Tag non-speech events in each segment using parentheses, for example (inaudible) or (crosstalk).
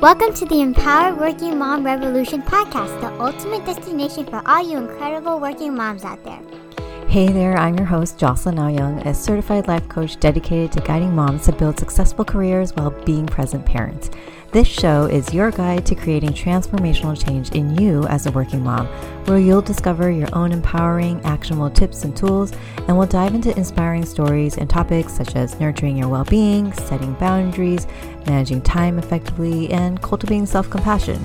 Welcome to the Empowered Working Mom Revolution podcast, the ultimate destination for all you incredible working moms out there. Hey there, I'm your host, Jocelyn Young, a certified life coach dedicated to guiding moms to build successful careers while being present parents. This show is your guide to creating transformational change in you as a working mom, where you'll discover your own empowering, actionable tips and tools, and we'll dive into inspiring stories and topics such as nurturing your well being, setting boundaries, managing time effectively, and cultivating self compassion.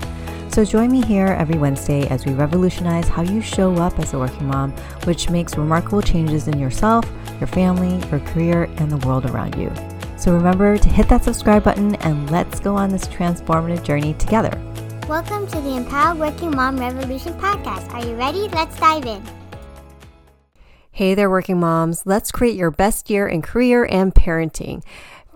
So join me here every Wednesday as we revolutionize how you show up as a working mom, which makes remarkable changes in yourself, your family, your career, and the world around you. So remember to hit that subscribe button and let's go on this transformative journey together. Welcome to the Empowered Working Mom Revolution podcast. Are you ready? Let's dive in. Hey there, working moms. Let's create your best year in career and parenting.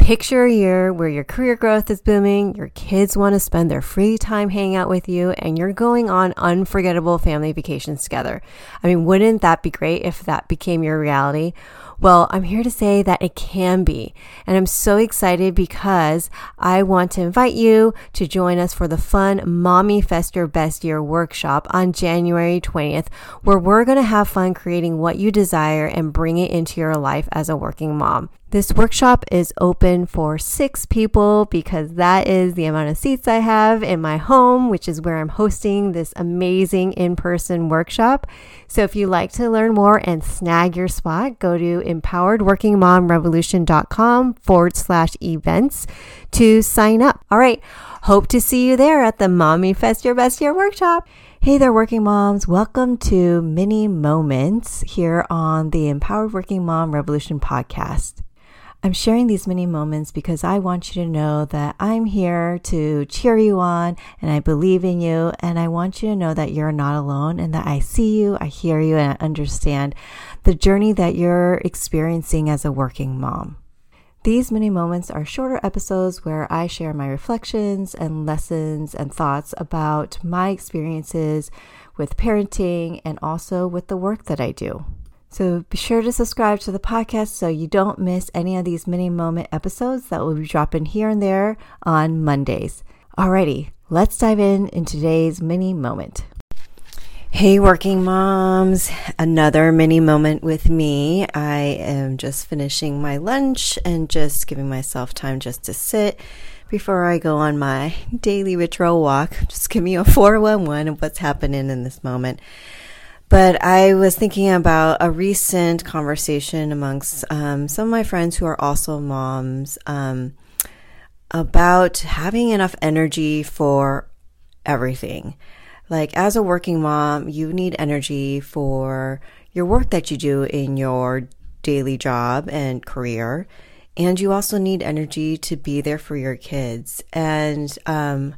Picture a year where your career growth is booming, your kids want to spend their free time hanging out with you, and you're going on unforgettable family vacations together. I mean, wouldn't that be great if that became your reality? Well, I'm here to say that it can be. And I'm so excited because I want to invite you to join us for the fun Momifest Your Best Year workshop on January 20th, where we're going to have fun creating what you desire and bring it into your life as a working mom. This workshop is open for six people because that is the amount of seats I have in my home, which is where I'm hosting this amazing in person workshop. So if you'd like to learn more and snag your spot, go to empoweredworkingmomrevolution.com forward slash events to sign up. All right. Hope to see you there at the Momifest Your Best Year workshop. Hey there, working moms. Welcome to Mini Moments here on the Empowered Working Mom Revolution podcast. I'm sharing these mini moments because I want you to know that I'm here to cheer you on and I believe in you. And I want you to know that you're not alone and that I see you, I hear you, and I understand the journey that you're experiencing as a working mom. These mini moments are shorter episodes where I share my reflections and lessons and thoughts about my experiences with parenting and also with the work that I do. So be sure to subscribe to the podcast so you don't miss any of these mini moment episodes that will be dropping here and there on Mondays. Alrighty, let's dive in in today's mini moment. Hey, working moms, another mini moment with me. I am just finishing my lunch and just giving myself time just to sit before I go on my daily ritual walk. Just give me a (laughs) 411 of what's happening in this moment. But I was thinking about a recent conversation amongst um, some of my friends who are also moms um, about having enough energy for everything. Like, as a working mom, you need energy for your work that you do in your daily job and career. And you also need energy to be there for your kids. And, um,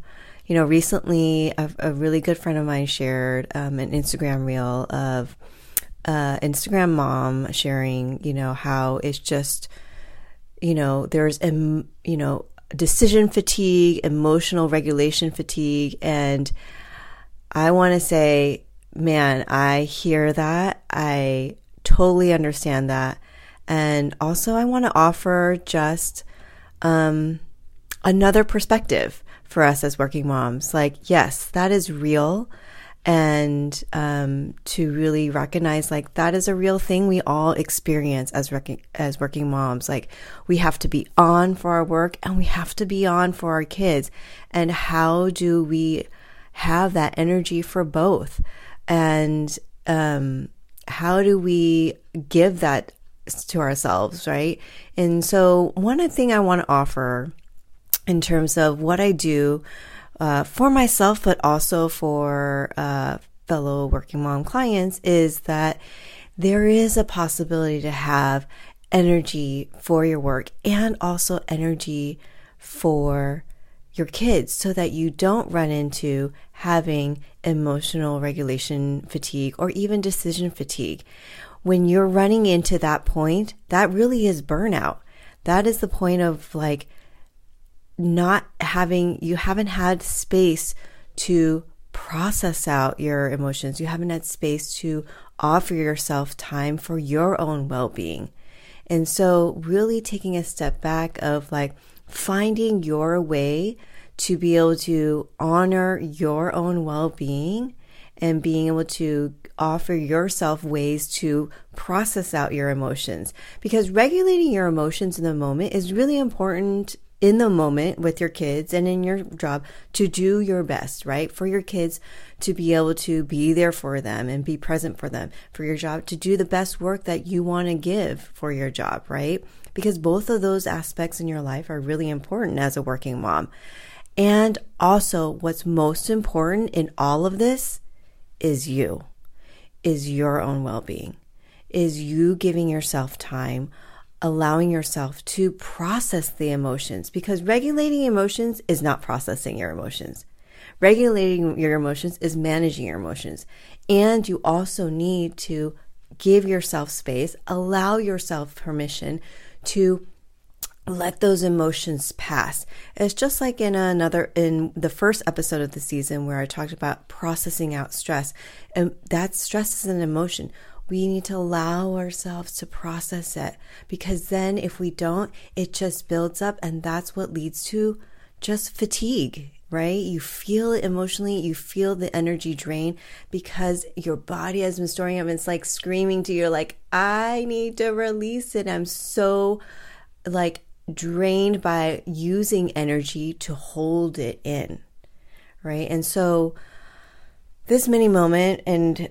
you know, recently a, a really good friend of mine shared um, an Instagram reel of uh, Instagram mom sharing, you know, how it's just, you know, there's, um, you know, decision fatigue, emotional regulation fatigue. And I want to say, man, I hear that. I totally understand that. And also, I want to offer just um, another perspective for us as working moms. Like, yes, that is real. And um, to really recognize, like, that is a real thing we all experience as, rec- as working moms. Like, we have to be on for our work and we have to be on for our kids. And how do we have that energy for both? And um, how do we give that to ourselves, right? And so, one thing I want to offer in terms of what I do uh, for myself, but also for uh, fellow working mom clients, is that there is a possibility to have energy for your work and also energy for your kids so that you don't run into having emotional regulation fatigue or even decision fatigue. When you're running into that point, that really is burnout. That is the point of like not having, you haven't had space to process out your emotions. You haven't had space to offer yourself time for your own well being. And so, really taking a step back of like finding your way to be able to honor your own well being and being able to offer yourself ways to process out your emotions. Because regulating your emotions in the moment is really important in the moment with your kids and in your job to do your best, right? For your kids to be able to be there for them and be present for them, for your job to do the best work that you want to give for your job, right? Because both of those aspects in your life are really important as a working mom. And also, what's most important in all of this is you, is your own well being, is you giving yourself time allowing yourself to process the emotions because regulating emotions is not processing your emotions. Regulating your emotions is managing your emotions. And you also need to give yourself space, allow yourself permission to let those emotions pass. It's just like in another in the first episode of the season where I talked about processing out stress. And that stress is an emotion we need to allow ourselves to process it because then if we don't, it just builds up and that's what leads to just fatigue, right? You feel it emotionally, you feel the energy drain because your body has been storing up. It's like screaming to you, like, I need to release it. I'm so like drained by using energy to hold it in, right? And so this mini moment and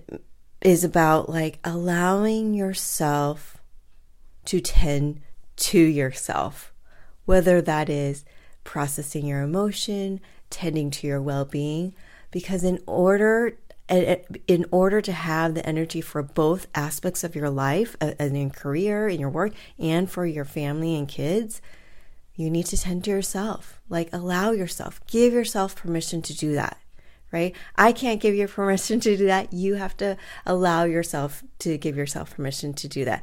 is about like allowing yourself to tend to yourself, whether that is processing your emotion, tending to your well-being, because in order in order to have the energy for both aspects of your life, uh, as in career, in your work, and for your family and kids, you need to tend to yourself. Like allow yourself, give yourself permission to do that right? I can't give you permission (laughs) to do that. You have to allow yourself to give yourself permission to do that.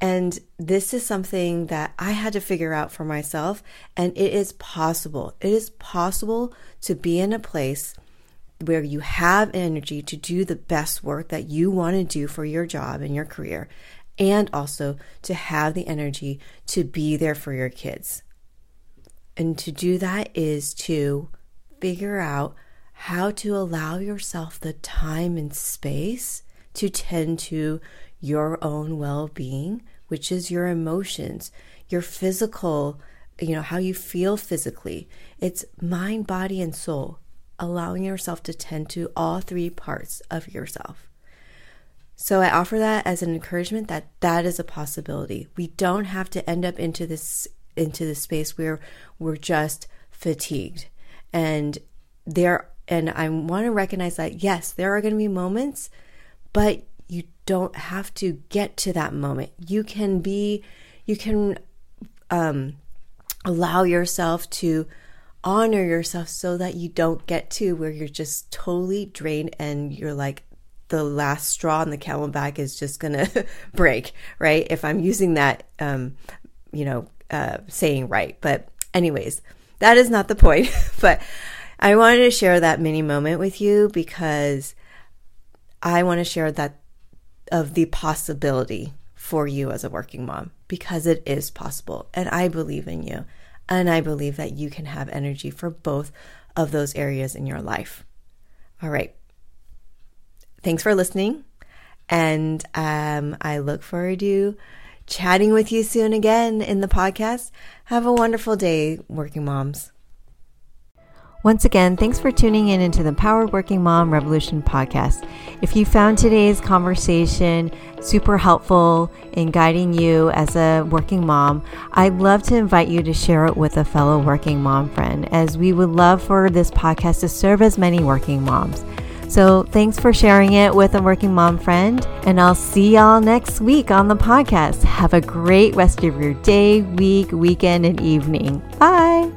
And this is something that I had to figure out for myself. And it is possible. It is possible to be in a place where you have energy to do the best work that you want to do for your job and your career, and also to have the energy to be there for your kids. And to do that is to figure out how to allow yourself the time and space to tend to your own well being, which is your emotions, your physical, you know, how you feel physically. It's mind, body, and soul, allowing yourself to tend to all three parts of yourself. So I offer that as an encouragement that that is a possibility. We don't have to end up into this into the space where we're just fatigued. And there and I want to recognize that yes, there are going to be moments, but you don't have to get to that moment. You can be, you can um, allow yourself to honor yourself so that you don't get to where you're just totally drained and you're like, the last straw in the camel camelback is just gonna (laughs) break, right? If I'm using that, um, you know, uh, saying right. But, anyways, that is not the point. (laughs) but I wanted to share that mini moment with you because I want to share that of the possibility for you as a working mom because it is possible. And I believe in you. And I believe that you can have energy for both of those areas in your life. All right. Thanks for listening. And um, I look forward to chatting with you soon again in the podcast. Have a wonderful day, working moms. Once again, thanks for tuning in into the Power Working Mom Revolution podcast. If you found today's conversation super helpful in guiding you as a working mom, I'd love to invite you to share it with a fellow working mom friend, as we would love for this podcast to serve as many working moms. So thanks for sharing it with a working mom friend, and I'll see y'all next week on the podcast. Have a great rest of your day, week, weekend, and evening. Bye.